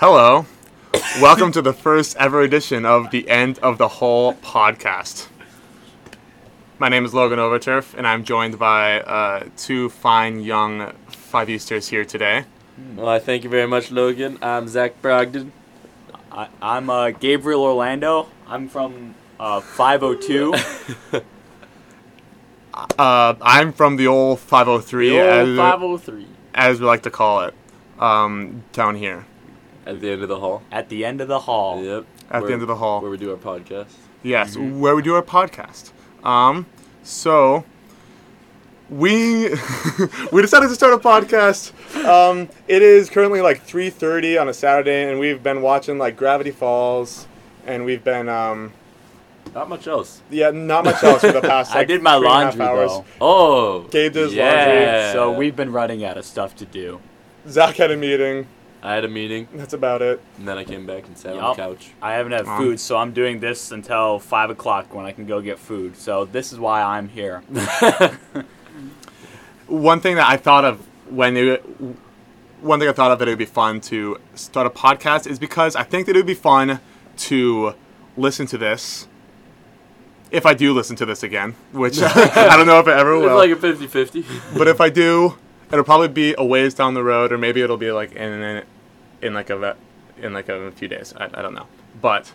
Hello. Welcome to the first ever edition of the End of the Hall podcast. My name is Logan Overturf, and I'm joined by uh, two fine young Five Easters here today. Well, I thank you very much, Logan. I'm Zack Brogden. I, I'm uh, Gabriel Orlando. I'm from uh, 502. Uh, I'm from the old 503, The old as, 503. as we like to call it, um, down here At the end of the hall. At the end of the hall. Yep. at Where- the end of the hall. Where we do our podcast. Yes, Mm-hmm. where we do our podcast. Um, so we we decided to start a podcast. Um, it is currently like 3:30 on a Saturday, and we've been watching like Gravity Falls, and we've been um, Not much else. yeah, not much else for the past. I did my three and a half laundry, hours. though. Oh. Gabe did his yeah. So we've been running out of stuff to do. Zack had a meeting. I had a meeting, That's about it. and then I came back and sat on Yup. the couch. I haven't had Um, food, so I'm doing this until 5 o'clock when I can go get food. So this is why I'm here. One thing that I thought of when it, one thing I thought of that it would be fun to start a podcast is because I think that it would be fun to listen to this. If I do listen to this again, which I don't know if I ever will. It's will, like a 50 50. but if I do, it'll probably be a ways down the road, or maybe it'll be like in in, in like a in like a few days. I, I don't know, but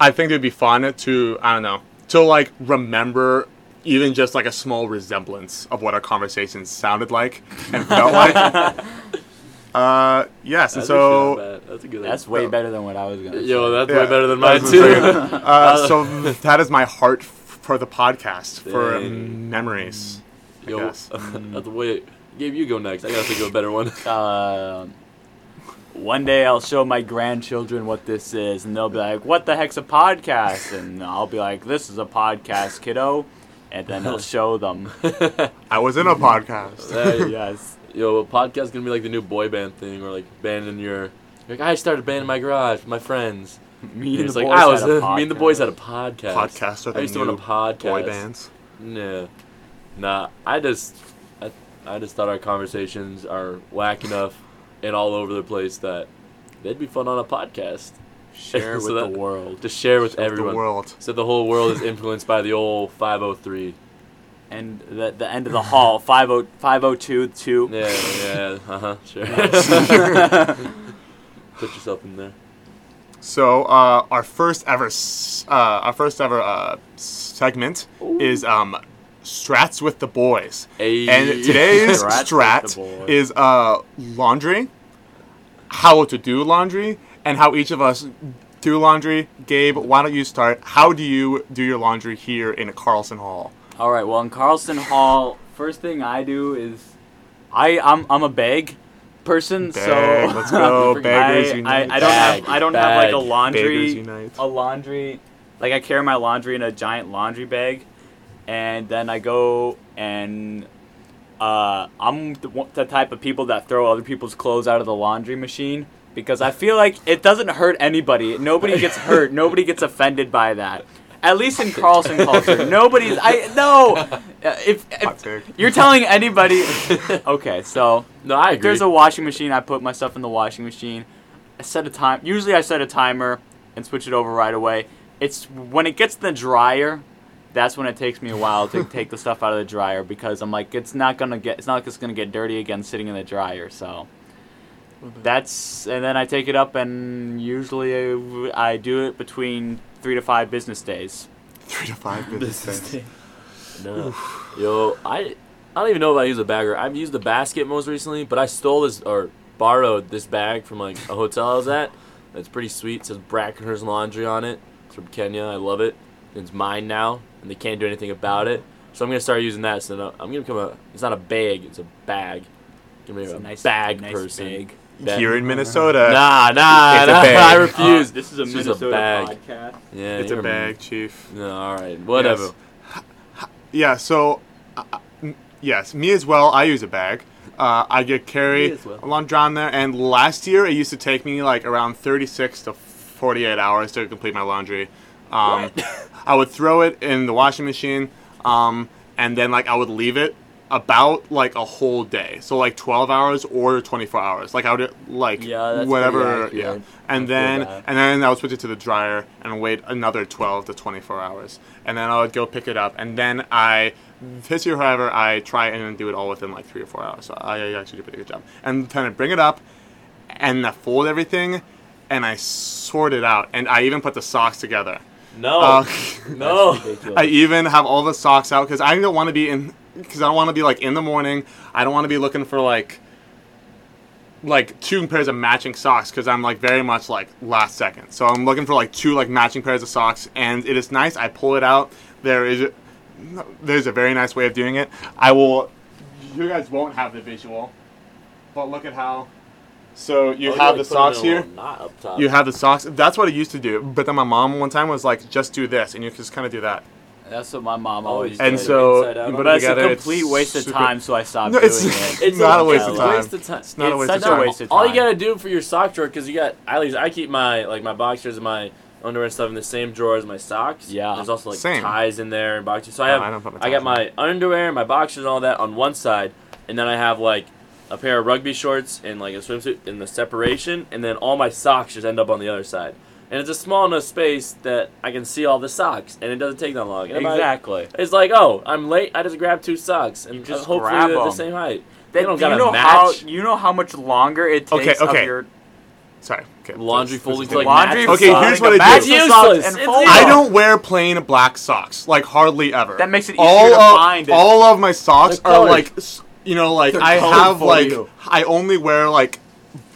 I think it'd be fun to I don't know to like remember even just like a small resemblance of what our conversations sounded like and felt like. Uh, yes, and That's so actually not bad. That's a good That's idea. way better than what I was going to say. Yo, that's Yeah, way better than mine, too. uh, so that is my heart for the podcast for Dang. memories. I Yo, guess. that's the way. Gabe, you go next. I gotta think of a better one. Uh, one day I'll show my grandchildren what this is, and they'll be like, "What the heck's a podcast?" And I'll be like, "This is a podcast, kiddo." And then I'll show them. I was in a mhm. podcast. Hey, yes. Yo, a podcast gonna be like the new boy band thing, or like band in your. Like I started a band in my garage with my friends. Me And and the like boys I was. had a me and the boys had a podcast. podcast. Podcast are I the used to run a new podcast. boy bands. Nah, nah. I just, I, I just thought our conversations are whack enough and all over the place that they'd be fun on a podcast. Share So with that- the world. To share with of everyone. the world. So the whole world is influenced by the old 503. And the, the end of the hall, oh, 50, 502 2. Yeah, yeah, uh huh, sure. Put yourself in there. So uh, our first ever, uh, our first ever uh, segment is um, strats with the boys, Hey. and today's Strats strat is uh, laundry, how to do laundry, and how each of us do laundry. Gabe, why don't you start? How do you do your laundry here in Carlson Hall? All right. Well, in Carlson Hall, first thing I do is I I'm I'm a bag person. Bag, so let's go, baggers I, unite. I don't Bag, have I don't have like a laundry a laundry like I carry my laundry in a giant laundry bag, and then I go and. Uh, I'm the, the type of people that throw other people's clothes out of the laundry machine because I feel like it doesn't hurt anybody. Nobody gets hurt. Nobody gets offended by that. At least in Carlson culture, nobody's. I no. Uh, If, if you're telling anybody, okay, so No, I if agree. there's a washing machine, I put my stuff in the washing machine. I set a time. Usually, I set a timer and switch it over right away. It's when it gets in the dryer. That's when it takes me a while to take the stuff out of the dryer because I'm like, it's not gonna get, it's not like it's gonna get dirty again sitting in the dryer. So mm-hmm. that's, and then I take it up, and usually I, I do it between three to five business days. Three to five business days. No. Yo, I I don't even know if I use a bagger. I've used the basket most recently, but I stole this or borrowed this bag from like a hotel I was at. It's pretty sweet. It says Brackenhurst Laundry on it. It's from Kenya. I love it. It's mine now, and they can't do anything about it. So I'm gonna start using that. So I'm gonna become a. It's not a bag. It's a bag. Give me It's a, a nice bag nice person. bag. Bag. Here in Minnesota, Nah, nah, It's a nah. bag. I refuse. Uh, this is a It's just Minnesota bag. podcast. Yeah, it's a you're- bag, chief. No, all right, whatever. Yes. Yeah, so uh, uh, yes, me as well. I use a bag. Uh, I get carry Me as well. a laundry on there, and last year it used to take me like around 36 to 48 hours to complete my laundry. Um, I would throw it in the washing machine, um, and then like I would leave it about like a whole day. So like 12 hours or 24 hours. Like I would like Yeah, whatever. Yeah. And then and then I would switch it to the dryer and wait another 12 to 24 hours. And then I would go pick it up. And then I this year, however, I try and do it all within like three or four hours. So I actually do a pretty good job. And kind of bring it up and I fold everything and I sort it out. And I even put the socks together. No, Uh, no. I even have all the socks out because I don't want to be in because I don't want to be like in the morning. I don't want to be looking for like like two pairs of matching socks because I'm like very much like last second. So I'm looking for like two like matching pairs of socks, and it is nice. I pull it out. There is there's a very nice way of doing it. I will. You guys won't have the visual, but look at how. So you Oh, have like the put 'em in socks here. knot up top. You have the socks. That's what I used to do. But then my mom one time was like, just do this, and you just kind of do that. That's what my mom Oh, always you did. And so out you on put but it it's a complete it's waste of super- time, so I stopped No, doing it. It's not a a waste of time. waste of time. It's not a waste of time. waste of All you gotta do for your sock drawer, because you got at least I keep my like my boxers and my underwear and stuff in the same drawer as my socks. Yeah. There's also like Same. ties in there and boxers. So I have I don't put my I got my underwear, and my boxers, and all that on one side, and then I have like a pair of rugby shorts and like a swimsuit in the separation, and then all my socks just end up on the other side. And it's a small enough space that I can see all the socks, and it doesn't take that long. And if I- Exactly. it's like, oh, I'm late. I just grab two socks, and You just hopefully grab they're the same height. They That, don't do gotta you know match. how you know how much longer it Okay, takes okay. of your Sorry. Okay. Laundry this- folding this to is like laundry? match Okay, the here's what I Match do. the It's useless. It's. I don't wear plain black socks, like hardly ever. That makes it easier all to of, find. All of my socks They're are colored. like, s- you know, like They're I have like you. I only wear like,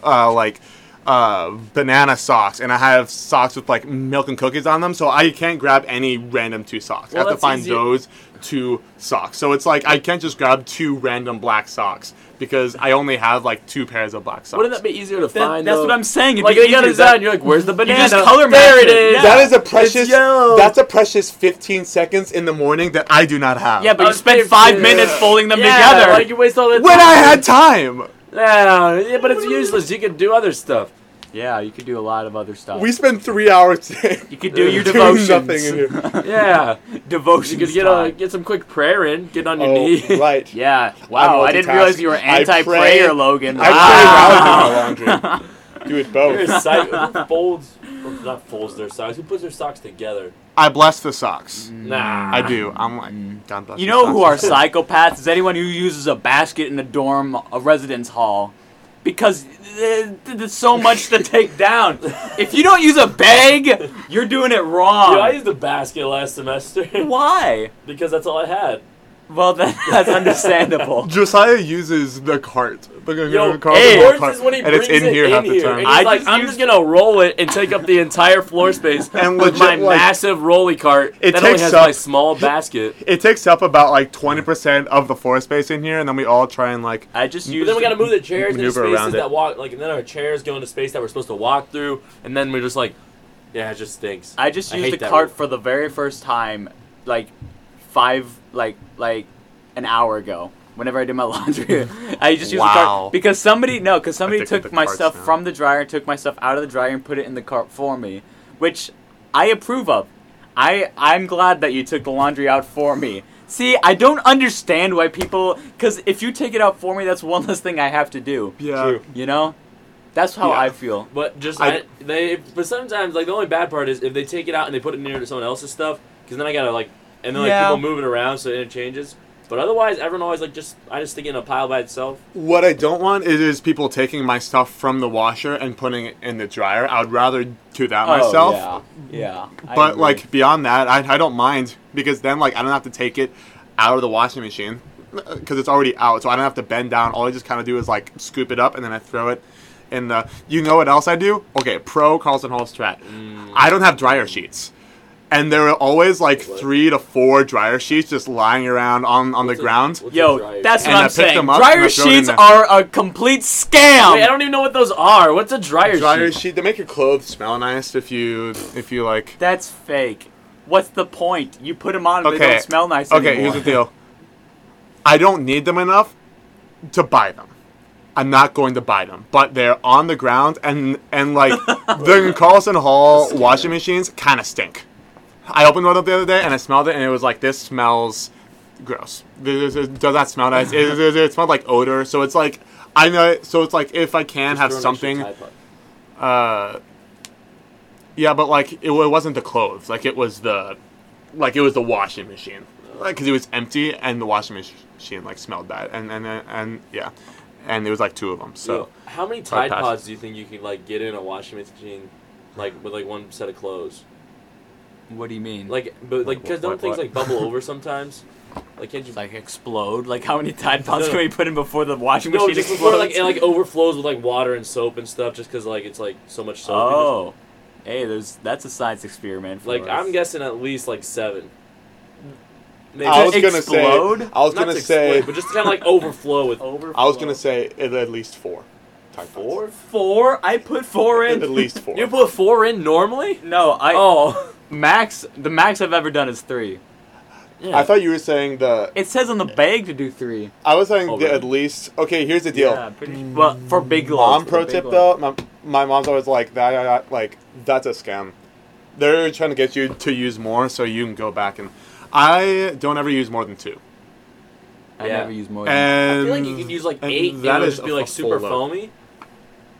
uh, like, uh, banana socks, and I have socks with like milk and cookies on them, so I can't grab any random two socks. Well, I have to find easier. those two socks. So it's like I can't just grab two random black socks because I only have like two pairs of black socks. Wouldn't that be easier to That- find? that's though? what I'm saying. It'd Like be you got easier. it done, you're like, "Where's the banana?" You just color there match it it, is. yeah. That is a precious. That's a precious 15 seconds in the morning that I do not have. Yeah, but I you spent five Yeah. minutes folding them yeah, together. Like you waste all that when time. I had time. Yeah, yeah, but it's useless. You can do other stuff. Yeah, you could do a lot of other stuff. We spent three hours you could do your doing devotions. nothing in here. Yeah, devotions. you could get a get some quick prayer in, get on your oh, knee. Oh, right. Yeah. Wow. I didn't realize you were anti-prayer, pray- Logan. I Wow. pray while I do my laundry. Do it both. psych- who folds, not folds their socks. Who puts their socks together? I bless the socks. Mm. Nah, I do. I'm like, mm. God bless You the know who are psychopaths? Is anyone who uses a basket in a dorm, a residence hall. Because there's so much to take down. If you don't use a bag, you're doing it wrong. Dude, I used a basket last semester Why? because that's all I had. Well, that, that's understandable. Josiah uses the cart. The, the Yo, cart, hey, the cart, is when he and it's in it here in half the here, time. and I like, just I'm just gonna roll it and take up the entire floor space And with my like- massive rolly cart It that only takes has up- my small basket. It takes up about like 20% of the floor space in here, and then we all try and like. I just But use. then we gotta move the chairs into Maneuver spaces around that walk like, and then our chairs go into space that we're supposed to walk through, and then we're just like, yeah, it just stinks. I just I used the cart for the very first time, like five, like like an hour ago. Whenever I did my laundry, I just used the cart because somebody no, because somebody took my stuff now. from the dryer, took my stuff out of the dryer, and put it in the cart for me, which I approve of. I I'm glad that you took the laundry out for me. See, I don't understand why people, because if you take it out for me, that's one less thing I have to do. Yeah. True. You know, that's how Yeah. I feel. But just I- I, they, but sometimes like the only bad part is if they take it out and they put it near to someone else's stuff, because then I gotta like, and then like Yeah. people move it around so it interchanges. But otherwise, everyone always like just I just stick it in a pile by itself. What I don't want is, is people taking my stuff from the washer and putting it in the dryer. I would rather do that oh, myself. Oh, yeah, yeah. But like beyond that, I, I don't mind because then like I don't have to take it out of the washing machine uh, because it's already out, so I don't have to bend down. All I just kind of do is like scoop it up and then I throw it in the. You know what else I do? Okay, pro Carlson Hall Strat. Mm. I don't have dryer sheets. And there are always like What? three to four dryer sheets just lying around on, on the a- ground. Yo, that's And what I I'm saying. them up Dryer throw it in sheets are a complete scam. Wait, I don't even know what those are. What's a dryer, sheet? dryer sheet? sheet. They make your clothes smell nice if you if you like. That's fake. What's the point? You put them on, but they don't smell nice anymore. Okay, anymore. here's the deal. I don't need them enough to buy them. I'm not going to buy them, but they're on the ground and and like the Carlson Hall washing machines kind of stink. I opened one up the other day and I smelled it and it was like this smells gross. It, it does that smell nice. It, it, it smelled like odor. So it's like I know. So it's like if I can Just have throw an extra something, uh, yeah, but like it, it wasn't the clothes. Like it was the, like it was the washing machine. Like because it was empty and the washing mach- machine like smelled bad and and and, and yeah, and there was like two of them. So Yo, how many Tide. Pods do you think you can like get in a washing machine, like with like one set of clothes? What do you mean? Like, but like, because don't what- things what? like bubble over sometimes? Like, can't you? Like explode? Like how many Tide Pods No. can we put in before the washing no, machine just before explodes? like it like overflows with like water and soap and stuff, just because like it's like so much soap. oh, hey, there's that's a science experiment. For Like us. I'm guessing at least like seven. Maybe I was gonna explode? say I was not gonna to say explode, but just kind of like overflow with over. I was gonna say at at least four. Tide Pods. four. four. I put four in. at least four. You put four in normally? no, I Oh, max. The max I've ever done is three. yeah. I thought you were saying the. It says on the bag to do three. I was saying the at least. Okay, here's the deal. Yeah, pretty. Well, for big loads. Mom for pro tip though, my, my mom's always like that, that. Like that's a scam. They're trying to get you to use more so you can go back and. I don't ever use more than two. I Yeah. never use more. Than I feel like you could use like and eight. and that it would just be like super full load. foamy.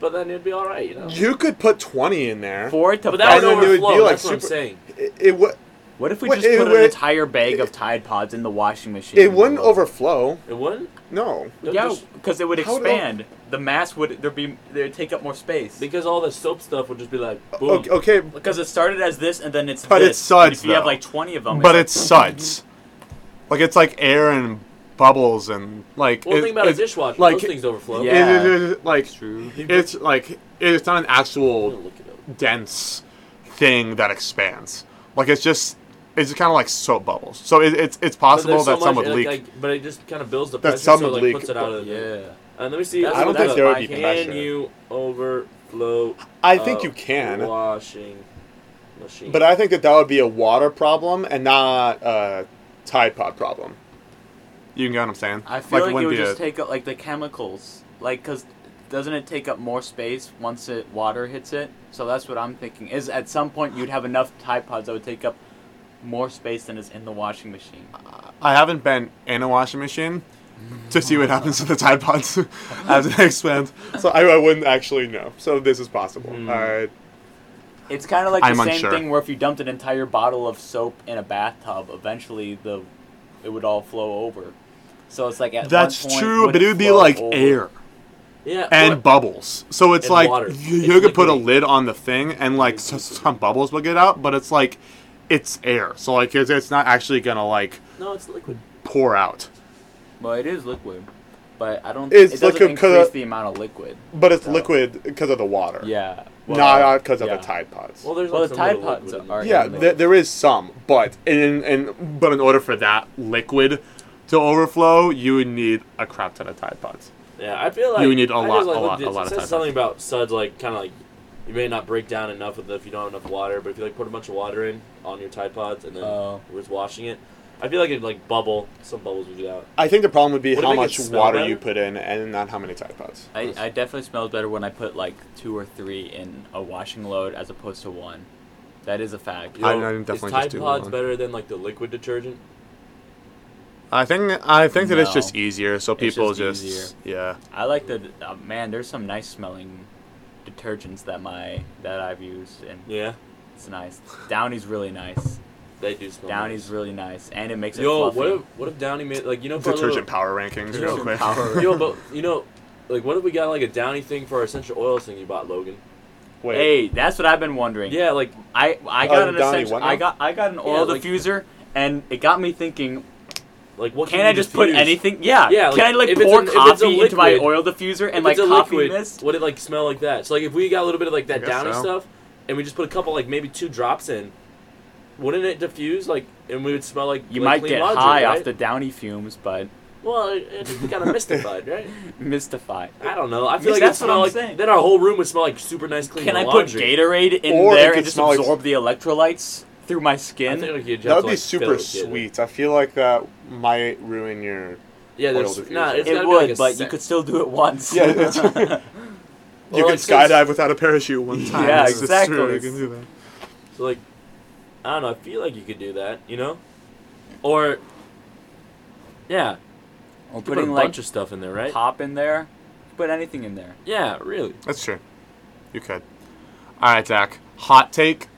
But then it'd be all right, you know. You could put twenty in there. four to But that would then it would be like That's what I'm super- saying. It, it would. What if we Wait, just it put an entire bag of Tide Pods in the washing machine? It wouldn't overflow. It wouldn't. No. Yeah, because it would How would it- expand. The mass would there be they would take up more space. because all the soap stuff would just be like boom. Okay, okay, Because it started as this and then it's But this. it's suds, If you have like twenty of them, but it's suds. Like it's like air and bubbles and like. Well, it- think about a dishwasher. like- Those things overflow. Yeah. it- it- it- like true. it's like it's not an actual gonna look it up. dense thing that expands. Like it's just it's kind of like soap bubbles. So it, it's it's possible there's so that some much, would leak. like- but it just kind of builds the That pressure, some so it would like, leak, puts it out of the. Yeah. And let me see. That's I don't think that's there would my be case. Can pressure. you overflow? I think you can, Washing machine. but I think that that would be a water problem and not a Tide Pod problem. You can get what I'm saying? I feel like, it wouldn't would just a- take up like the chemicals, like because doesn't it take up more space once it water hits it? So that's what I'm thinking. Is at some point you'd have enough Tide Pods that would take up more space than is in the washing machine. I haven't been in a washing machine to see what happens to the Tide Pods as it expands, so I, I wouldn't actually know. So this is possible. Hmm. Uh, It's kind of like I'm the same unsure. thing where if you dumped an entire bottle of soap in a bathtub, eventually the it would all flow over. So it's like at that's one point, true, but it would be like over? air. yeah, and but- bubbles. So it's And like water. you, It's could put a lid on the thing and like s- some bubbles will get out, but it's like it's air. So like it's, it's not actually gonna like no, it's liquid. pour out. Well, it is liquid, but I don't. It's it doesn't liquid 'cause increase of- the amount of liquid. But it's So- liquid because of the water. Yeah. not because of yeah. the Tide Pods. Well, there's Well, like the Tide little Pods are- yeah, in th- there is some, but in in but in order for that liquid to overflow, you would need a crap ton of Tide Pods. Yeah, I feel like You need a I lot- just, like, a lot- looked- a lot it of says time. something about suds, like kind of like you may not break down enough with it if you don't have enough water, but if you like put a bunch of water in on your Tide Pods and then Oh. you're just washing it, I feel like it'd like bubble. Some bubbles would get out. I think the problem would be Would how much water better? you put in and not how many Tide Pods. I, I definitely smells better when I put like two or three in a washing load as opposed to one. That is a fact. You I- know, I is definitely Tide just Pods one. better than like the liquid detergent? I think I think that it's No. just easier, so It's people just just, easier. yeah. I like the uh, man. There's some nice smelling detergents that my that I've used, and Yeah, it's nice. Downy's really nice. they do smell. Downy's nice. really nice, and it makes it Yo, fluffy. what if what if Downy made like you know for a Detergent little, power rankings, real Detergent quick. power. Yo, but you know, like what if we got like a Downy thing for our essential oils thing you bought, Logan? Wait, Hey, that's what I've been wondering. Yeah, like I I Oh, got an Downy essential. what I got I got an Yeah, oil like- diffuser, and it got me thinking. Like what Can can I you just put anything? Yeah. Yeah, Can I like pour a- if it's a coffee into my oil diffuser and If like it's coffee liquid, mist? would it like smell like that? So like if we got a little bit of like that downy so. stuff, and we just put a couple like maybe two drops in, wouldn't it diffuse like and we would smell like You like might clean get laundry, high right? off the downy fumes, but Well, it, it's kind of mystified, right? Mystified. I don't know. I feel Yes, like that's it what I'm like saying. then our whole room would smell like super nice clean Can I put laundry. Gatorade in Or there and just smell like- absorb the electrolytes through my I skin? think like, that would to, be like, fill super it with Gatorade. sweet. I feel like that might ruin your. Yeah, there's diffuser. nah, it's it would, like a but you could still do it once. Yeah, it's- You Well, can like, since- skydive without a parachute one time. Yeah, It's- it's exactly. true, you can do that. So like, I don't know. I feel like you could do that, you know, or Yeah, Or you can put a putting like bunch of stuff in there, right? pop in there. Put anything in there. Yeah, really. That's true. You could. All right, Zack. Hot take: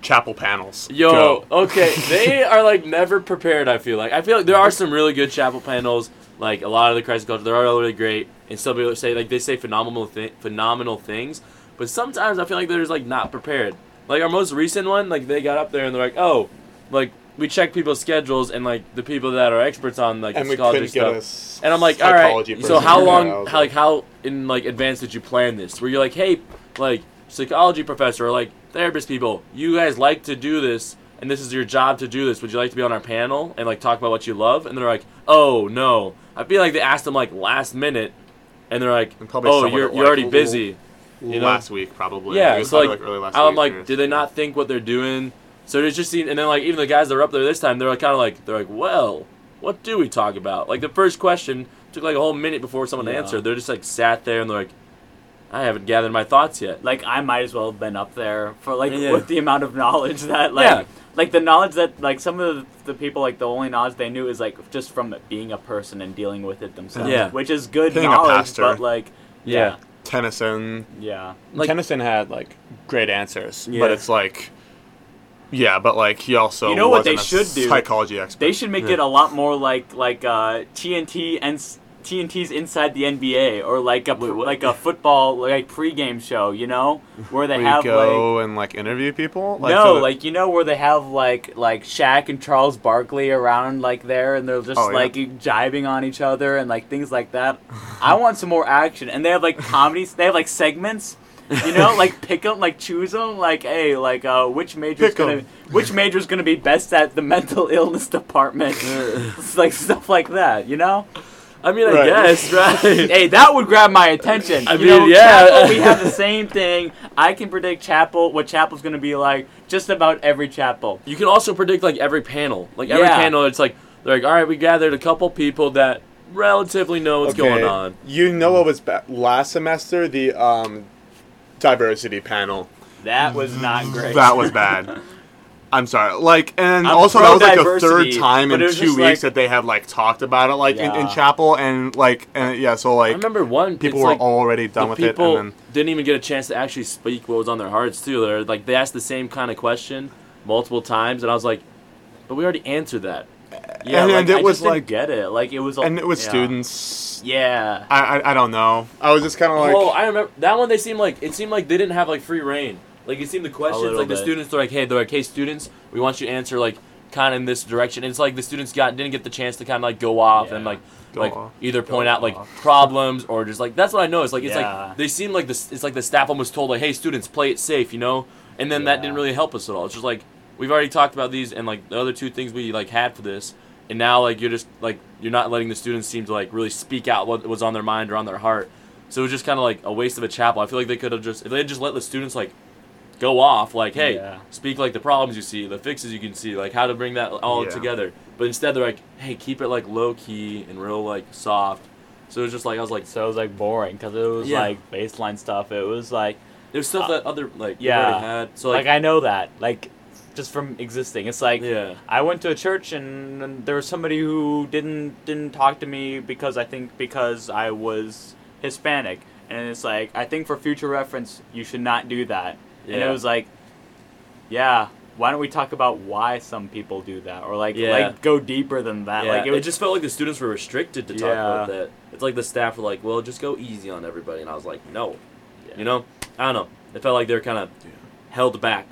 chapel panels. Yo, Go. okay, they are like never prepared. I feel like I feel like there are some really good chapel panels. Like a lot of the Christ culture, they're all really great, and some people say like they say phenomenal thi- phenomenal things. But sometimes I feel like they're just like not prepared. Like our most recent one, like they got up there and they're like, oh, like we check people's schedules and like the people that are experts on like and we psychology couldn't get stuff. And I'm like, all right. So how long. How, like how in like advance did you plan this? Were you like, hey, like psychology professor or like therapist people, you guys like to do this, and this is your job to do this. Would you like to be on our panel and like talk about what you love? And they're like, oh no. I feel like they asked them like last minute, and they're like, And oh, you're you're like, already l- busy. you know? last week probably. Yeah, It was so like, probably, early last I'm week like, or- did they not think what they're doing? So it just seemed, and then like even the guys that were up there this time, they're like kind of like they're like, well, what do we talk about? Like the first question took like a whole minute before someone Yeah. answered. They're just like sat there and they're like, I haven't gathered my thoughts yet. Like I might as well have been up there for like Yeah. with the amount of knowledge that like Yeah. like the knowledge that like some of the, the people like the only knowledge they knew is like just from being a person and dealing with it themselves. Yeah. Which is good Being a knowledge, pastor. but like Yeah. Tennyson. yeah. Like- Tennyson had like great answers, Yeah. but it's like, yeah, but like he also You know what they a should do? Psychology expert. They should make Yeah. it a lot more like like uh, TNT and s- TNT's inside the NBA or like a Wait, like a football like pregame show, you know, where they Where have you like go and like interview people. Like, no, like you know where they have like like Shaq and Charles Barkley around like there, and they're just Oh, yeah. like jibing on each other and like things like that. I want some more action, and they have like comedies. They have like segments. You know, like pick them, like choose them, like hey, like uh, which major's Pick 'em. gonna which major's gonna be best at the mental illness department, like stuff like that. You know, I mean, I Right. guess, right? hey, that would grab my attention. I you mean, know, yeah. Chapel, we have the same thing. I can predict Chapel, what Chapel's gonna be like, just about every Chapel. You can also predict like every panel. Like every Yeah. panel, it's like they're like, all right, we gathered a couple people that relatively know what's Okay, going on. You know what was ba- last semester? The um, diversity panel. That was not great. That was bad. I'm sorry. Like, and I'm also that was like the third time in two weeks like- that they have like talked about it, like in, in chapel, and like, and yeah. So like, I remember one. people were like, already done with it, and then didn't even get a chance to actually speak what was on their hearts too. They're like they asked the same kind of question multiple times, and I was like, but we already answered that. yeah, and- like, and it I was like- get it. Like it was, and it was yeah. students. Yeah, I, I I don't know. I was just kind of like, oh, I remember that one. They seemed like it seemed like they didn't have like free reign. Like it seemed the questions, like the bit. students, they're like, hey, they're like, hey, students, we want you to answer like kind of in this direction. And it's like the students got didn't get the chance to kind of like go off and like Go like off. either point out like off. problems or just like that's what I know. It's like it's Yeah. like they seem like this. It's like the staff almost told like, hey, students, play it safe, you know. And then that didn't really help us at all. It's just like we've already talked about these and like the other two things we like had for this, and now like you're just like you're not letting the students seem to like really speak out what was on their mind or on their heart. So it was just kind of like a waste of a chapel. I feel like they could have just if they had just let the students like go off like, hey, Yeah. speak like the problems you see, the fixes you can see, like how to bring that all Yeah. together. But instead they're like, hey, keep it like low key and real like soft. So it was just like I was like, so it was like boring because it was Yeah. like baseline stuff. It was like there's stuff Uh, that other like yeah. had. So like, like, I know that like just from existing. It's like yeah. I went to a church and, and there was somebody who didn't didn't talk to me because I think because I was Hispanic, and it's like I think for future reference you should not do that. And it was like, yeah, why don't we talk about why some people do that, or like Yeah. like go deeper than that? Yeah, like it, was just felt like the students were restricted to talk Yeah. about that. It's like the staff were like, "Well, just go easy on everybody," and I was like, "No," Yeah. you know. I don't know. It felt like they're kind of held back.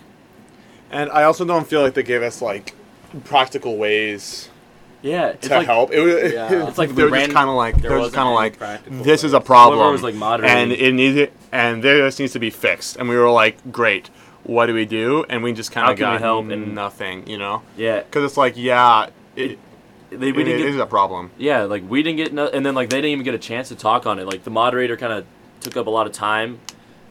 and I also don't feel like they gave us like practical ways Yeah, it's to like help. It was, Yeah. It's like they were just kind of like there they were just wasn't kind of like practical this is a problem, Whoever was, like, moderating. and it needed and there this needs to be fixed. And we were like, great, what do we do? And we just kind How of can we got help? And- nothing, you know, yeah, because it's like yeah, it, they we it, didn't it get is a problem. Yeah, like we didn't get, no, and then like they didn't even get a chance to talk on it. Like the moderator kind of took up a lot of time,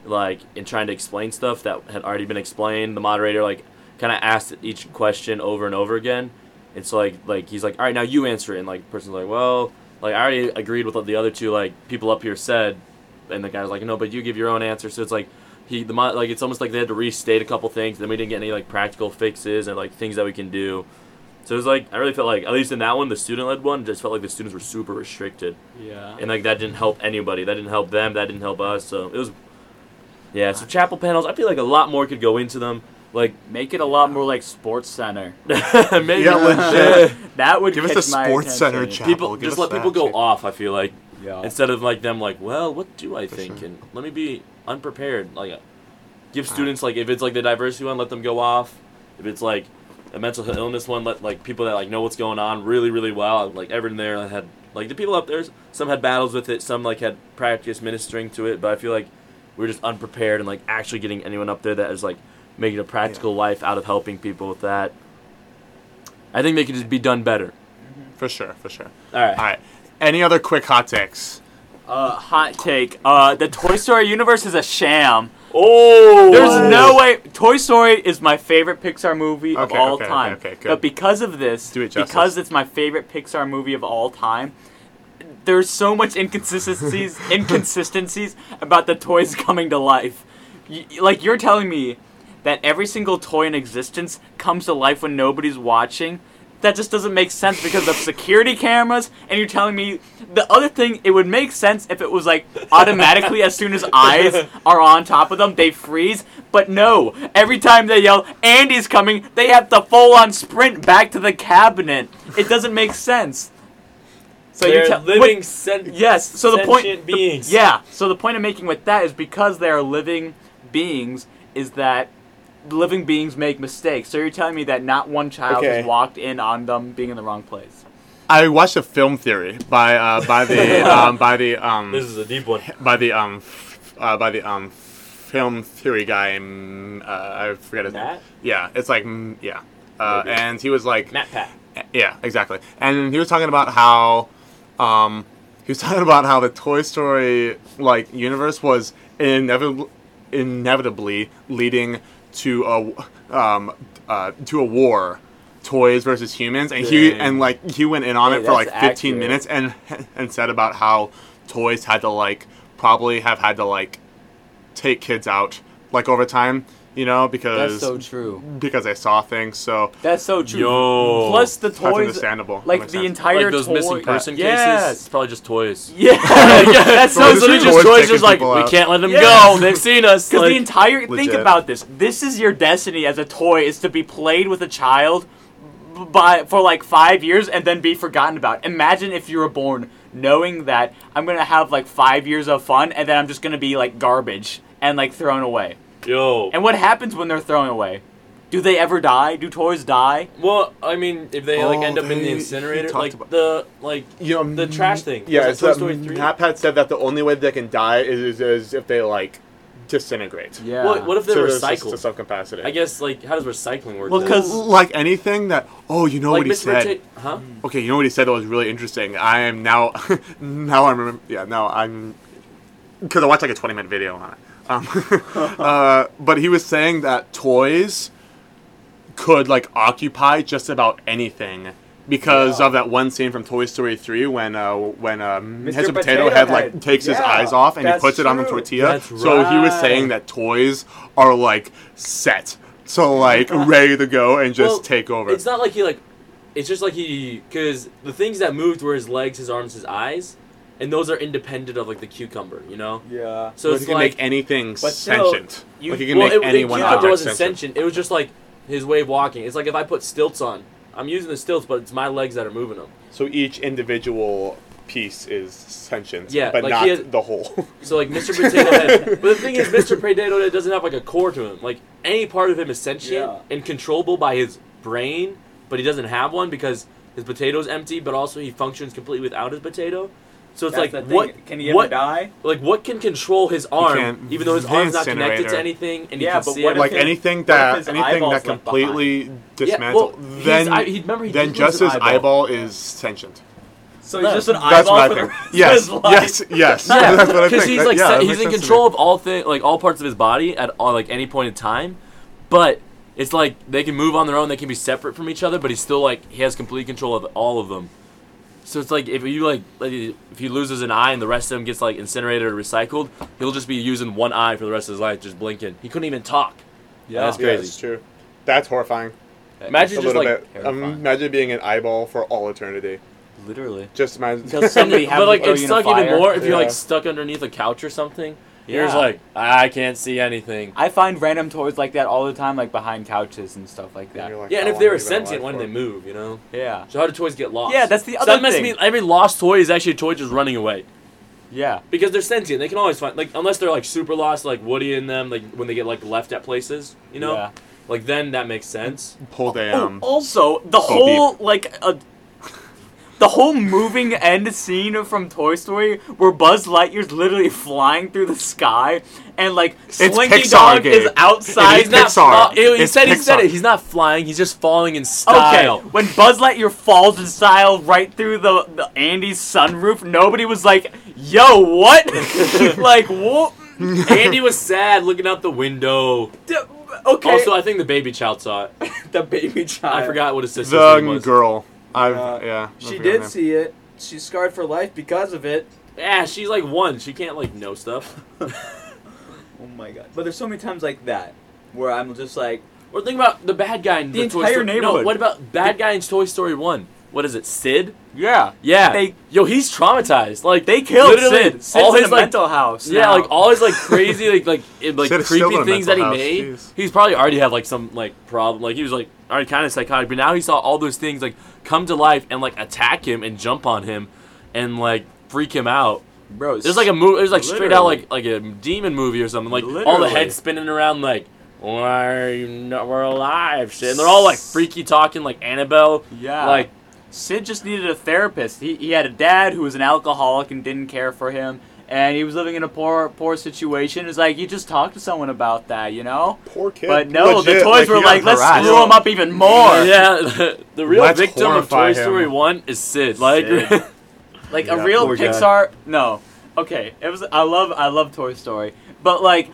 like in trying to explain stuff that had already been explained. The moderator like kind of asked each question over and over again. It's like like he's like, all right, now you answer it, and like the person's like, well, like I already agreed with what the other two like people up here said, and the guy's like, no, but you give your own answer. So it's like. He the like it's almost like they had to restate a couple things. Then we didn't get any like practical fixes and like things that we can do. So it was like I really felt like at least in that one, the student-led one, just felt like the students were super restricted, Yeah. and like that didn't help anybody. That didn't help them. That didn't help us. So it was, yeah. So chapel panels, I feel like a lot more could go into them. Like Make it a lot more like SportsCenter. maybe Yeah, legit. that would Give us catch the my SportsCenter attention. chat. people Give just let people that go off. I feel like Yeah. instead of like them like, well, what do I think? sure. And let me be unprepared. Like, uh, give students like if it's like the diversity one, let them go off. If it's like a mental illness one, let like people that like know what's going on really really well. Like everyone there had like the people up there. Some had battles with it. Some like had practice ministering to it. But I feel like we're just unprepared and like actually getting anyone up there that is like making a practical life out of helping people with that. I think they could just be done better. For sure, for sure. All right. All right. Any other quick hot takes? Uh, hot take. Uh, the Toy Story universe is a sham. Oh, There's no way. Toy Story is my favorite Pixar movie of all okay, okay, time. okay, good. But because of this, it because it's my favorite Pixar movie of all time, there's so much inconsistencies inconsistencies about the toys coming to life. Y- like you're telling me that every single toy in existence comes to life when nobody's watching. That just doesn't make sense because of security cameras. And you're telling me the other thing, it would make sense if it was like automatically as soon as eyes are on top of them, they freeze. But no, every time they yell, Andy's coming, they have to full on sprint back to the cabinet. It doesn't make sense. So They're tell- living what- sen- Yes. So the point, sentient the- yeah. So the point I'm making with that is because they are living beings, is that living beings make mistakes. So you're telling me that not one child Okay. has walked in on them being in the wrong place. I watched a film theory by uh, by the um, by the um, This is a deep one. by the um f- uh, by the um film theory guy. mm, Uh, I forget his Matt? name. Yeah, it's like mm, yeah, uh, and he was like MatPat. yeah, exactly. And he was talking about how, um, he was talking about how the Toy Story like universe was inevitably, inevitably leading to a, um, uh, to a war, toys versus humans, and he and like he went in on Hey, it for like 15 accurate. minutes and and said about how toys had to like probably have had to like take kids out like over time, you know, because that's so true. because I saw things. So That's so true. Yo. Plus the toys, that's toys, understandable. That like makes the sense. entire Like those toy- missing person cases. Yes. It's probably just toys. Yeah, that's so Toys- Those are true. just toys. taking Just like people we can't let them Yeah. go. They've seen us. Because Like, the entire think about this. This is your destiny as a toy is to be played with a child b- by for like five years and then be forgotten about. Imagine if you were born knowing that I'm gonna have like five years of fun and then I'm just gonna be like garbage and like thrown away. Yo. And what happens when they're thrown away? Do they ever die? Do toys die? well, I mean, if they like Oh, end up in they- the he incinerator, talked like about- the like you um, know, the trash thing. Yeah, Was it's that Toy that Story 3? Matt Pat said that the only way they can die is, is, is if they like disintegrate. Yeah. What, what if they're So there's just recycled? to some capacity. I guess like how does recycling work? Well, then? 'cause- like anything that oh you know like what he Mr. said. Potato- huh? Okay, you know what he said that was really interesting. I am now now I'm yeah now I'm because I watched like a 20 minute video on it. Um, uh, but he was saying that toys could like occupy just about anything because Yeah. of that one scene from Toy Story 3 when uh, when um, Mr. Mr. Potato, Potato Head Head. like takes his eyes off and he that's puts it on the tortilla. That's So he was saying that toys are like set. So like ready to go and just Well, take over. It's not like he like. It's just like he because the things that moved were his legs, his arms, his eyes, and those are independent of like the cucumber. You know. Yeah. So Like, it's you can like make anything But still, sentient. you- like you can well, make it, any the one cucumber wasn't sentient. sentient. It was just like his way of walking. It's like if I put stilts on, I'm using the stilts, but it's my legs that are moving them. So each individual piece is sentient, Yeah, but like not has- the whole. So like Mr. Potato Head, but the thing is, Mr. Potato Head doesn't have like a core to him. Like any part of him is sentient Yeah. and controllable by his brain, but he doesn't have one because his potato's empty. But also he functions completely without his potato. So it's like what Can he what die? like what can control his arm, even though his The arm's not connected to anything, and he Yeah, can but see what if like everything. his- anything that anything that left completely Yeah, dismantled, well, then eye- he'd- remember he then just his eyeball. eyeball is sentient. So No, he's just an That's eyeball what I for the rest of Yes, his life. yes, yes. Yeah, That's what I because think. he's That- like yeah, se- he's in control of all thing like all parts of his body at all like any point in time, but it's like they can move on their own. They can be separate from each other, but he's still like he has complete control of all of them. So it's like if you like, like if he loses an eye and the rest of him gets like incinerated or recycled, he'll just be using one eye for the rest of his life, just blinking. He couldn't even talk. Yeah, that's Yeah, crazy. it's true. That's horrifying. Imagine a just little like bit. Um, imagine being an eyeball for all eternity. Literally. Just imagine. Until somebody but like throw it's you in a stuck even more if you're like stuck underneath a couch or something. You're just like I can't see anything. I find random toys like that all the time, like behind couches and stuff like that. You're like, Yeah, and how if long they have were you been alive sentient, why didn't for? they move? You know. Yeah. So how do toys get lost? Yeah, that's the So other that must thing. mean every lost toy is actually a toy just running away Yeah. because they're sentient. They can always find like unless they're like super lost, like Woody and them, like when they get like left at places. You know, Yeah. like then that makes sense. Pulled a Oh, um. also, the whole like uh, the whole moving end scene from Toy Story, where Buzz Lightyear's literally flying through the sky, and like Slinky Pixar, Dog Gabe. is outside. It's Pixar. fly- Ew, he It's said he said it. He's not flying. He's just falling in style. Okay, when Buzz Lightyear falls in style right through the, the Andy's sunroof, nobody was like, "Yo, what?" like what? Andy was sad looking out the window. Okay. Also, I think the baby child saw it. the baby child. I forgot what his sister's name The was. girl. I've Uh, yeah. I She did see it. She's scarred for life because of it. Yeah, she's like one. She can't like know stuff. Oh my god. But there's so many times like that where I'm just like, Or think about the bad guy in The the, Toy entire Story. No, neighborhood. what about bad guy in Toy Story One? What is it, Sid? yeah, Yeah. They- Yo, he's traumatized. Like they killed Sid. Sid's all in his a like mental house. yeah, now. like all his like crazy like like it, like Sid's still creepy things that he house, made. jeez. He's probably already had like some like problem. Like he was like already kind of psychotic, but now he saw all those things like come to life and like attack him and jump on him and like freak him out. bro. There's like a movie. There's like straight out like like a demon movie or something. Like all the heads spinning around like. Why are you not? We're alive, shit. And they're all like freaky talking, like Annabelle. yeah, Like, Sid just needed a therapist. He, he had a dad who was an alcoholic and didn't care for him, and he was living in a poor poor situation. It's like you just talk to someone about that, you know. Poor kid. But no, the toys he were got like, let's harassed. screw him up even more. yeah, the, the real Let's victim of Toy him. Story One is Sid. Like, Sid. Like Yeah, a real poor guy. Pixar. No, okay. It was. I love. I love Toy Story, but like,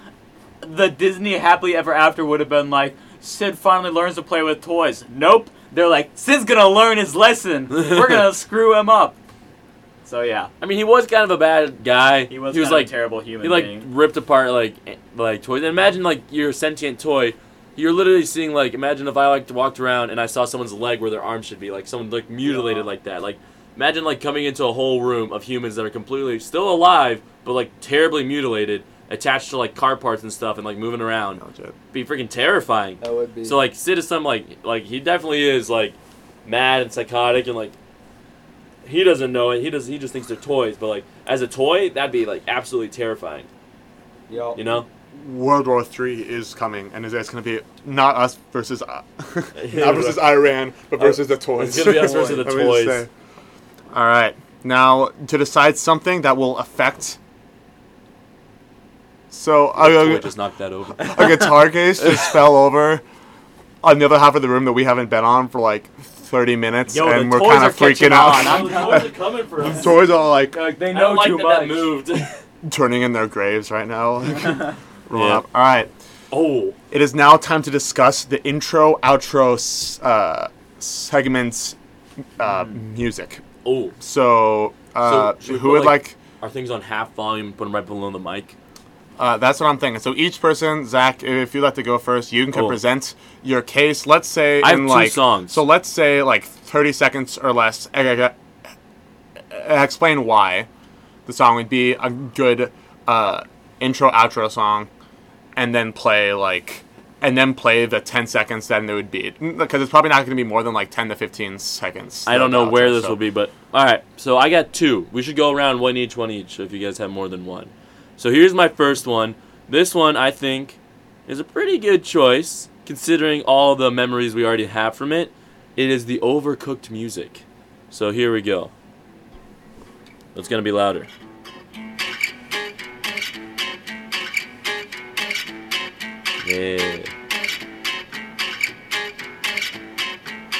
the Disney Happily Ever After would have been like, Sid finally learns to play with toys. Nope. They're like, Sid's gonna learn his lesson. We're gonna screw him up. So yeah, I mean, he was kind of a bad guy. he was, he was kind like of a terrible human he like being. ripped apart like like toys. And imagine like your sentient toy. You're literally seeing like imagine if I like walked around and I saw someone's leg where their arm should be, like someone like mutilated Yeah. like that. Like imagine like coming into a whole room of humans that are completely still alive but like terribly mutilated, attached to like car parts and stuff and like moving around. Oh, Legit. Be freaking terrifying. that would be. So like Sid is some like like he definitely is like mad and psychotic and like he doesn't know it. He does he just thinks they're toys, but like as a toy, that'd be like absolutely terrifying. Yo, You know? World War Three is coming, and it's, it's going to be not us versus uh, not versus Iran, but versus the toys. It's gonna be us versus the Let me just toys. All right, now to decide something that will affect. So a, Toy a, just knocked that over. a guitar case just fell over on the other half of the room that we haven't been on for like 30 minutes, Yo, and we're kind of freaking out. on. I'm- The toys are coming for the us. toys are like Like they I know don't like too that much. that moved. turning in their graves right now. Rolling Yeah. up. All right. oh, It is now time to discuss the intro, outro uh, segments uh, music. oh. So, uh, So, who would like- like? Are things on half volume? Put them right below the mic. Uh, that's what I'm thinking. So each person, Zack, if you'd like to go first, you can Oh. present your case. Let's say I have in two like songs. So let's say like 30 seconds or less. Explain why the song would be a good uh, intro outro song, and then play like, and then play the 10 seconds that it would be because it's probably not going to be more than like 10 to 15 seconds. I don't know where this so- will be, but all right. So I got two. We should go around one each, one each. If you guys have more than one. So here's my first one. This one I think is a pretty good choice considering all the memories we already have from it. It is the overcooked music. So here we go. It's gonna be louder. Yeah.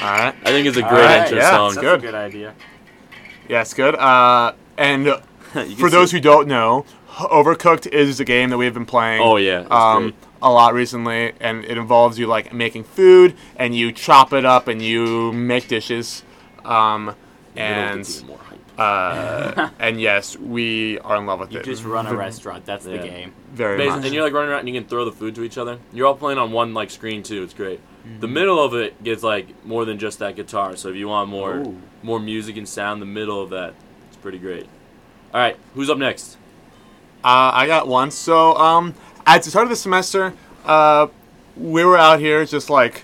All right. I think it's a great right, intro yeah, song. That's good. a good idea. Yes, good. Uh, and for those who don't know, Overcooked is a game that we've been playing. Oh yeah, it's um, great. a lot recently, and it involves you like making food, and you chop it up, and you make dishes, um, You know, it and more hype. Uh, and yes, we are in love with You it. You just run a restaurant. That's the game. very Amazing. much. And you're like running around and you can throw the food to each other. You're all playing on one like screen too. It's great. The middle of it gets like more than just that guitar. So if you want more Ooh. more music and sound, the middle of that it's pretty great. All right, who's up next? Uh, I got one. So, um, at the start of the semester, uh, we were out here just like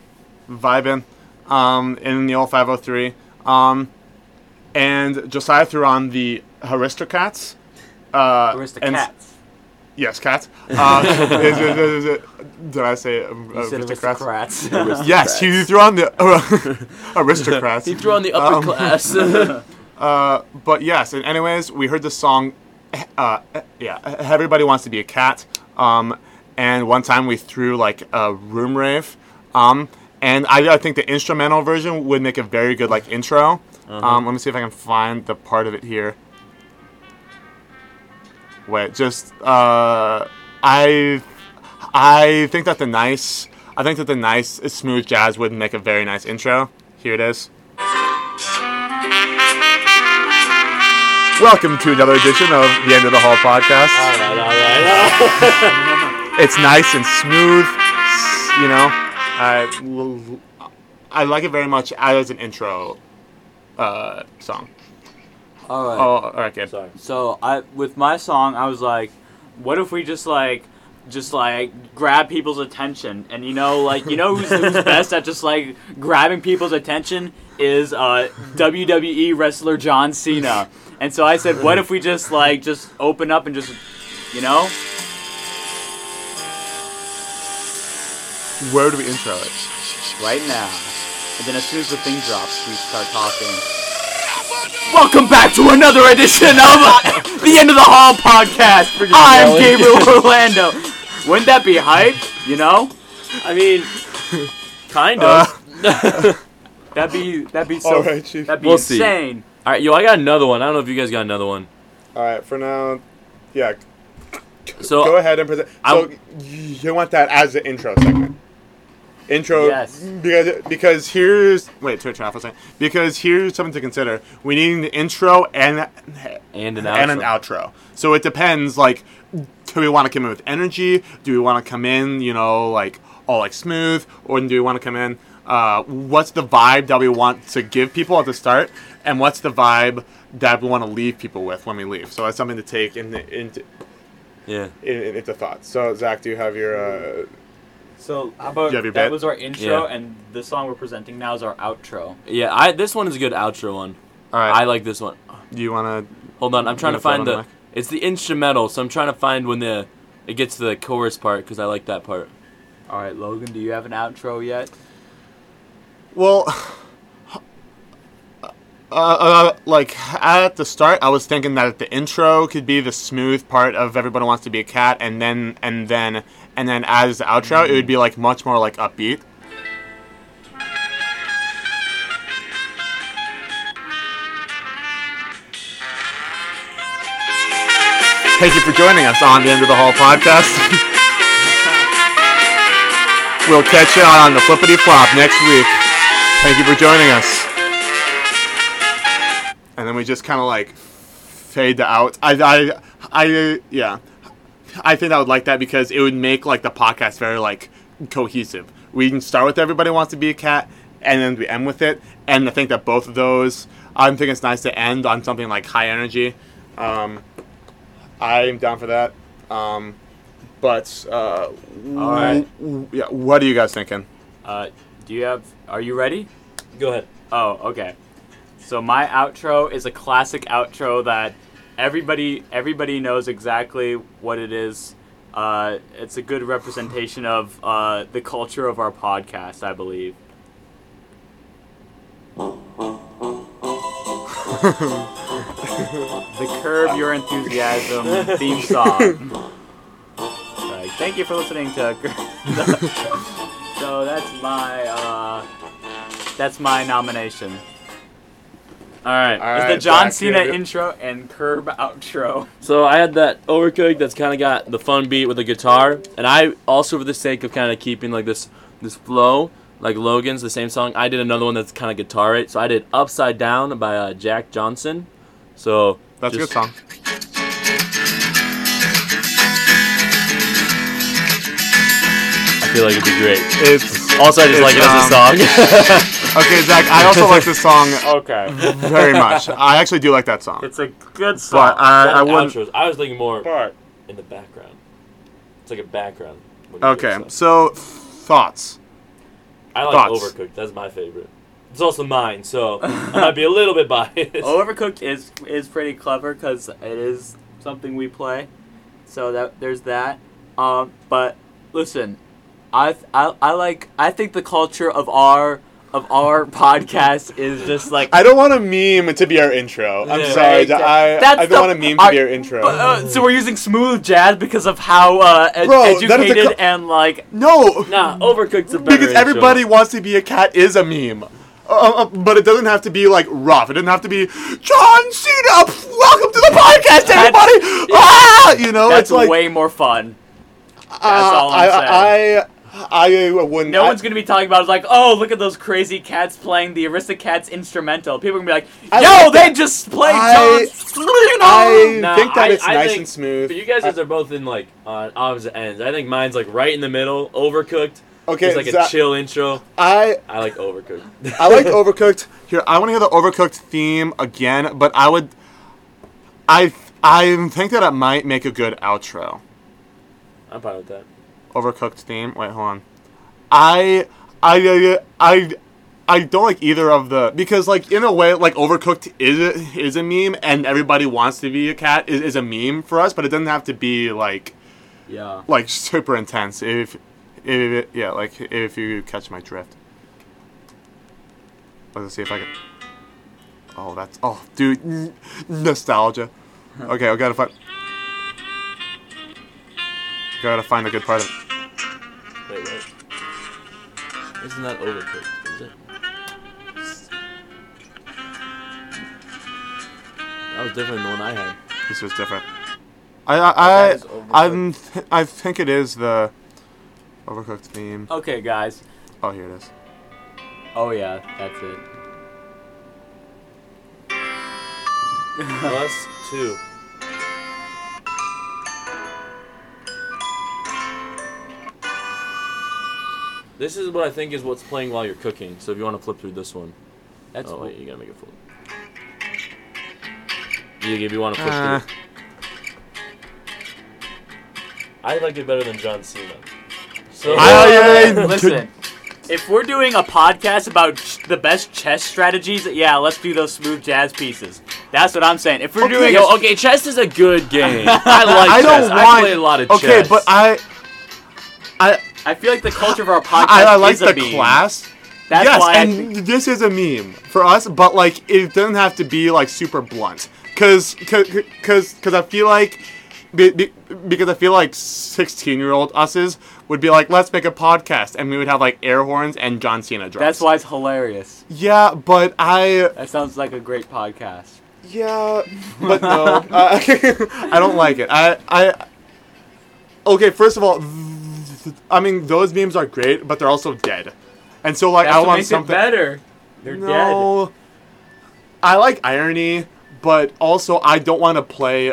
vibing, um, in the old 503. Um, and Josiah threw on the Aristocats. Uh, Where's the and- Yes, cats. Uh, is it- is it- did I say um, aristocrats? aristocrats. Yes, he threw on the aristocrats. He threw on the upper Um, class. Uh, but yes, and anyways, we heard the song. Uh, yeah, everybody wants to be a cat. Um, and one time we threw like a room rave. Um, and I, I think the instrumental version would make a very good like intro. Um, let me see if I can find the part of it here. Wait, just uh, I I think that the nice I think that the nice smooth jazz would make a very nice intro. Here it is. Welcome to another edition of the End of the Hall podcast. all right, all right. It's nice and smooth, you know. I I like it very much as an intro uh, song. All right. Oh, all right, good. Sorry. So I with my song, I was like, what if we just like just like grab people's attention and you know like you know who's, who's best at just like grabbing people's attention is uh, WWE wrestler John Cena. And so I said, what if we just like just open up and just you know Where do we intro it? right now. And then as soon as the thing drops, we start talking. Welcome back to another edition of uh, the End of the Hall podcast. I'm. Gabriel Orlando. Wouldn't that be hype? You know, I mean, kind Uh, of. that'd be that'd be so all right, chief. that'd be We'll see. All right, yo, I got another one. I don't know if you guys got another one. All right, for now, yeah. So Go ahead and present. So I'm- you want that as the intro segment? Intro. Yes. Because because here's wait turn off for a second. Because here's something to consider. We need an intro and and an and an outro. outro. So it depends. Like, do we want to come in with energy? Do we want to come in, you know, like all like smooth, or do we want to come in? Uh, what's the vibe that we want to give people at the start, and what's the vibe that we want to leave people with when we leave? So that's something to take into into Yeah. in, into thought. So Zack, do you have your? Uh, So how about You have your that bit? was our intro, Yeah. and the song we're presenting now is our outro. Yeah, I this one is a good outro one. all right. I like this one. do you want to? Hold on, I'm trying to Wanna throw it find the the. It's the instrumental, so I'm trying to find when the it gets to the chorus part because I like that part. All right, Logan, do you have an outro yet? Well, uh, uh, like at the start, I was thinking that the intro could be the smooth part of "Everybody Wants to Be a Cat," and then and then and then as the outro, it would be like much more like upbeat. Thank you for joining us on the End of the Hall podcast. we'll catch you on the flippity flop next week. Thank you for joining us. And then we just kind of like fade out. I, I, I, yeah. I think I would like that because it would make like the podcast very like cohesive. We can start with everybody wants to be a cat, and then we end with it. And I think that both of those, I think it's nice to end on something like high energy. Um, I'm down for that. Um, but uh, All right. w- yeah, what are you guys thinking? Uh, do you have? Are you ready? Go ahead. Oh, okay. So my outro is a classic outro that everybody everybody knows exactly what it is. Uh, it's a good representation of uh, the culture of our podcast, I believe. the Curb Your Enthusiasm theme song. Thank you for listening to. so that's my uh, that's my nomination. All right. All It's the John Zack, Cena you- intro and Curb outro. So I had that overcooked that's kind of got the fun beat with the guitar, and I also, for the sake of kind of keeping like this this flow, like Logan's the same song. I did another one that's kind of guitar right. So I did Upside Down by uh, Jack Johnson. So That's just- a good song. Feel like it'd be great. It's Also, I just It's, like it as a song. okay, Zack. I also like this song Okay. very much. I actually do like that song. It's a good song. But I, I Not wouldn't. outros. I was thinking more But in the background. It's like a background. when you do Okay, stuff. so thoughts. I like thoughts. Overcooked. That's my favorite. It's also mine, so I might be a little bit biased. Overcooked is is pretty clever because it is something we play. So that there's that. Um, but listen, I, I I like I think the culture of our of our podcast is just like I don't want a meme to be our intro. I'm Yeah. sorry. I, that's I don't want a meme to are- be our intro. But, uh, so we're using smooth jazz because of how uh, ed- Bro, the educated co- and like no, Nah, Overcooked's a better because intro. everybody wants to be a cat is a meme. Uh, uh, but it doesn't have to be like rough. It doesn't have to be John Cena. Welcome to the podcast, everybody. Ah, you know, that's it's like way more fun. uh, all I'm I, I, I, I uh, wouldn't. No I- one's gonna be talking about it like, oh, look at those crazy cats playing the Aristocats instrumental. People are gonna be like, yo, like they that. just played I- John Cena. I Nah, think that I- it's I nice think- and smooth. But you guys are both in like on opposite ends. I think mine's like right in the middle. Overcooked. Okay, It's like Zack- a chill intro. I I like Overcooked. I like Overcooked. Here, I want to hear the Overcooked theme again, but I would, I I think that it might make a good outro. I'm fine with that. Overcooked theme. Wait, hold on. I I I I don't like either of the because like in a way like Overcooked is a, is a meme and everybody wants to be a cat is, is a meme for us, but it doesn't have to be like Yeah. like super intense. If if yeah, like if you catch my drift. Let's see if I can. Oh, that's oh, dude, n- nostalgia. Okay, I gotta find. Gotta find a good part of it. Wait, wait. Isn't that Overcooked? Is it? That was different than the one I had. This was different. I I I That is Overcooked. I'm th- I think it is the overcooked theme. Okay, guys. Oh, here it is. Oh yeah, that's it. Plus two. This is what I think is what's playing while you're cooking. So if you want to flip through this one. That's oh cool. wait, you gotta make it full. You, if you want to flip Uh. through. I like it better than John Cena. So I- I- Listen, if we're doing a podcast about ch- the best chess strategies, yeah, let's do those smooth jazz pieces. That's what I'm saying. If we're Okay, doing Yo, a, okay, chess is a good game. I like I chess. don't I want. played a lot of okay, chess. Okay, but I. I I feel like the culture of our podcast I, I like is a the meme. class. That's yes, why and think- this is a meme for us, but like it doesn't have to be like super blunt, cause, cause, because I feel like, be, be, because I feel like sixteen-year-old us's would be like, let's make a podcast, and we would have like air horns and John Cena drums. That's why it's hilarious. Yeah, but I, That sounds like a great podcast. yeah, but no, uh, I don't like it. I, I. Okay, first of all, I mean those memes are great, but they're also dead, and so like That's I what want makes something. it better. They're dead. no, I like irony, but also I don't want to play.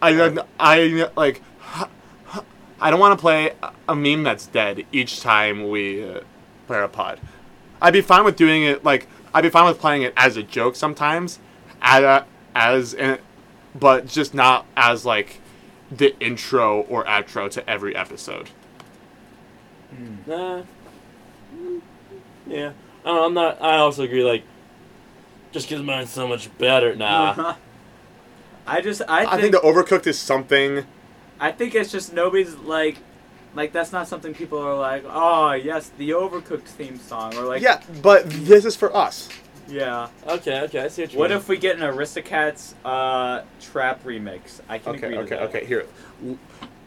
I I like. I don't want to play a meme that's dead each time we uh, play a pod. I'd be fine with doing it like I'd be fine with playing it as a joke sometimes, as a, as in, but just not as like the intro or outro to every episode. Nah. Mm, Yeah. I don't know, I'm not. I also agree. Like, just because mine's so much better. Nah. I just I think I think the overcooked is something. I think it's just nobody's like like that's not something people are like, oh yes, the overcooked theme song or like yeah, but this is for us. Yeah. okay. Okay. I see what you mean. What mean. if we get an Aristocats uh trap remix? I can Okay, agree to okay, that. okay. Here,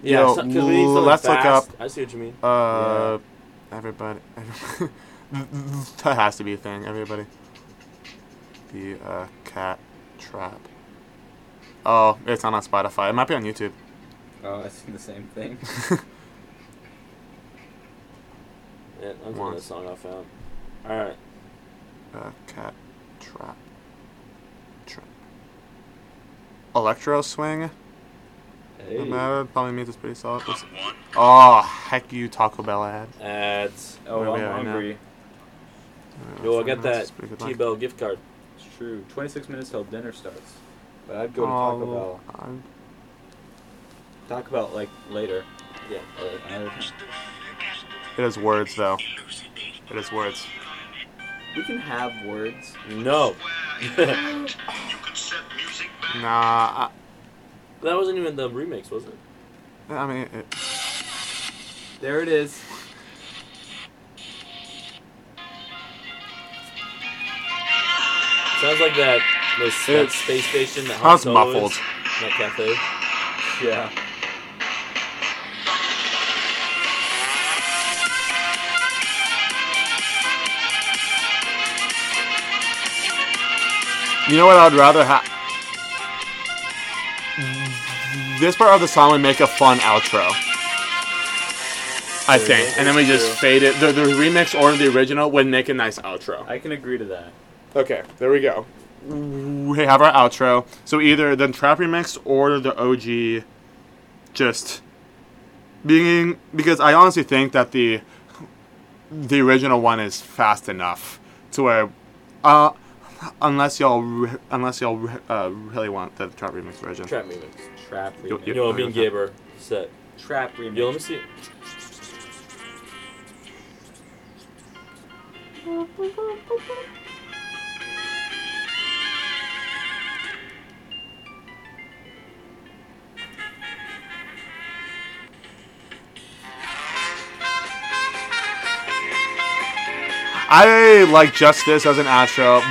Yeah. Yo, so- 'cause we need something let's look fast. up- I see what you mean. uh, everybody. that has to be a thing. Everybody. the a cat trap. Oh, it's not on Spotify. It might be on YouTube. Oh, I seen the same thing. Yeah, I'm Once. turning this song I found. All right. Uh, cat trap. Trap. electro swing. Hey. That would probably means it's pretty solid. Let's- Oh, heck you, Taco Bell ad. Ads. Oh, Where I'm at right hungry. Yo, I got that That's T Bell gift card. It's true. 26 minutes till dinner starts. But I'd go to Taco Oh, Bell. I'm- Talk about like later. Yeah. Another time. It is words though. It is words. We can have words. No. that Nah, That wasn't even the remix, was it? I, I mean, it, There it is. Sounds like that. Those, that space station. That Han sounds muffled. That cafe. Yeah. You know what I would rather have? This part of the song would make a fun outro. I think. And then we just fade it. The, the remix or the original would make a nice outro. I can agree to that. Okay, there we go. We have our outro. So either the trap remix or the OG just being because I honestly think that the the original one is fast enough to where uh unless y'all re- unless y'all re- uh, really want the trap remix version. Trap remix. Trap Yo- remix. yo- Yo, me and Gabe are set. Trap remix. Yo, let me see. I like just this as an outro,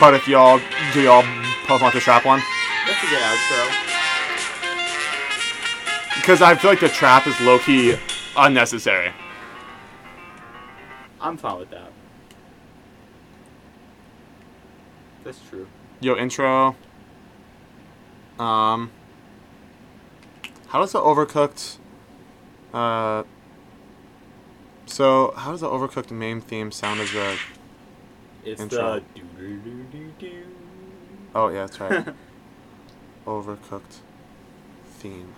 but if y'all do y'all both want the trap one? That's a good outro. Because I feel like the trap is low key unnecessary. I'm fine with that. That's true. Yo, intro. Um. How does the overcooked? Uh. So how does the overcooked main theme sound as a? It's Intro. the. Oh yeah, that's right. overcooked theme.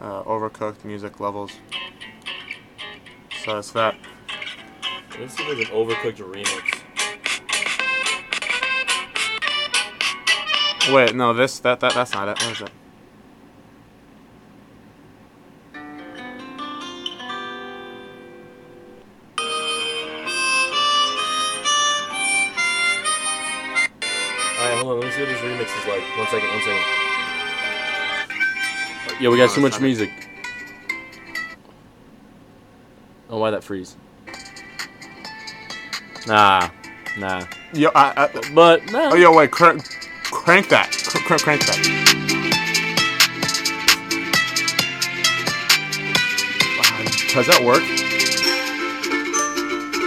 Uh, overcooked music levels. So it's that. If there's an overcooked remix. Wait, no, this that that that's not it. What is it? See what this remix is like. One second, one second. Yo, we got too much music. Oh, why that freeze? Nah, nah. Yo, I, I, But nah. oh, yo, wait, crank, crank that, cr- cr- crank that. Uh, Does that work?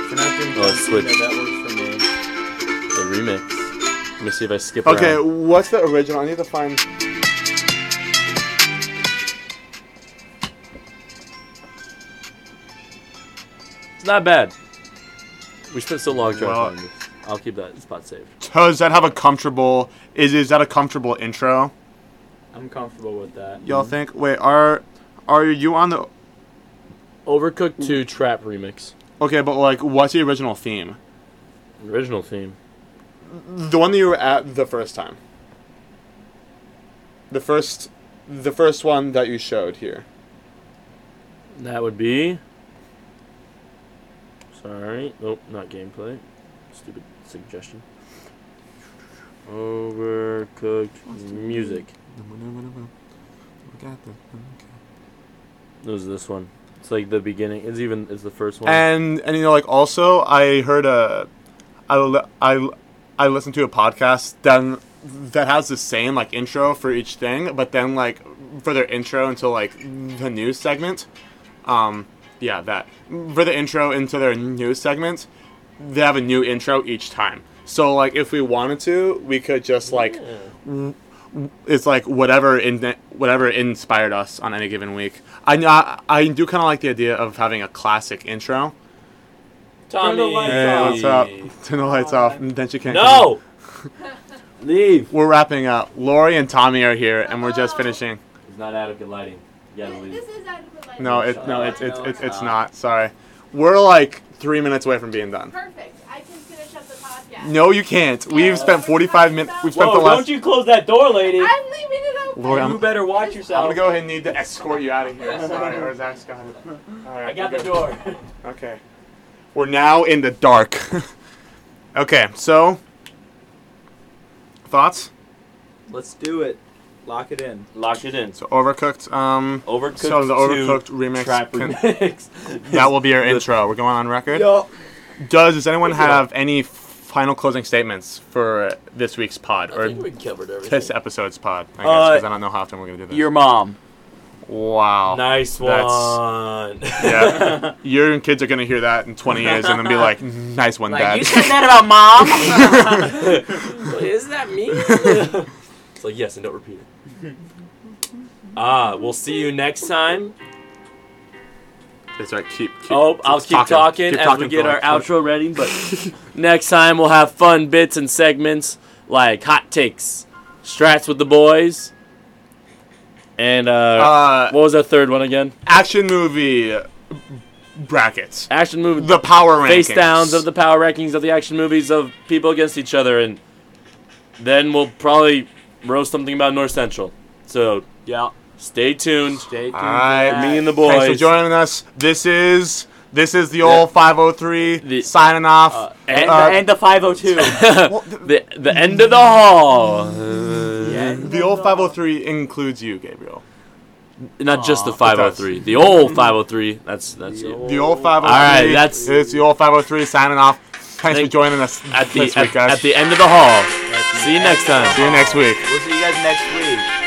Can I Oh, switch. switched. That works for me. the remix. Let me see if I skip Okay, around. what's the original? I need to find. It's not bad. We spent so long trying Well- to find this. I'll keep that spot saved. Does that have a comfortable? Is is that a comfortable intro? I'm comfortable with that. Y'all think? Wait, are are you on the? Overcooked 2 Trap remix. Okay, but like, what's the original theme? Original theme. The one that you were at the first time. The first, the first one that you showed here. That would be. Sorry. Nope, not gameplay. Stupid suggestion. Overcooked music. Okay. It was this one. It's like the beginning. It's even. It's the first one. And and you know like also I heard a, I I I listened to a podcast then that has the same like intro for each thing, but then like for their intro until like the news segment, um yeah that for the intro into their news segment, they have a new intro each time. So like if we wanted to, we could just like Yeah. it's like whatever in whatever inspired us on any given week. I I, I do kind of like the idea of having a classic intro. Tommy. the lights Hey, off. what's up? Turn the lights off, and then she can't. No. Leave. We're wrapping up. Lori and Tommy are here, and we're just finishing. It's not adequate lighting. You gotta leave. This is adequate lighting. No, it no, up. it's it's No, it's, it's it's not. not. Sorry, we're like three minutes away from being done. Perfect. I can finish up the podcast. No, you can't. We've spent 45 minutes. We've spent Whoa, the last. don't you close that door, lady. I'm leaving it open. Lori, I'm, You better watch yourself. I'm gonna go ahead and need to escort you out of here. Sorry, or Zack's got it. All right, I got we're the good. door. Okay. We're now in the dark. okay, so thoughts? Let's do it. Lock it in. Lock it in. So overcooked. Um, Overcooked. so the 2 overcooked remix. Trap can- remix. that will be our intro. We're going on record. Yo. Does does anyone have any final closing statements for this week's pod I or think we covered everything. this episode's pod? I guess Uh, because I don't know how often we're gonna do this. Your mom. Wow. Nice That's- one. Yeah. Your kids are gonna hear that in 20 years and then be like, "Nice one, Like, dad." you said that about mom? Is that me? it's like yes, and don't repeat it. Ah, we'll see you next time. It's right. Keep. keep Oh, I'll keep talking, Keep as talking we get our like- outro ready. But next time we'll have fun bits and segments like hot takes, strats with the boys, and uh, Uh, what was our third one again? action movie brackets. Action movie. The power rankings. face downs of the power rankings of the action movies of people against each other, and then we'll probably roast something about North Central. So yeah. stay tuned. Stay tuned. All right. Me and the Thanks for joining us. This is this is the old 503 The- signing off. Uh, and, Uh, the, and the 502. well, the, the the end of the hall. the old 503 includes you, Gabriel. Not just the 503. The old 503. That's that's it. The old 503. All right, that's- it's the old 503 signing off. Thanks Thank- for joining us At the this week, at, guys. at the end of the hall. See you next time. See you next week. We'll see you guys next week.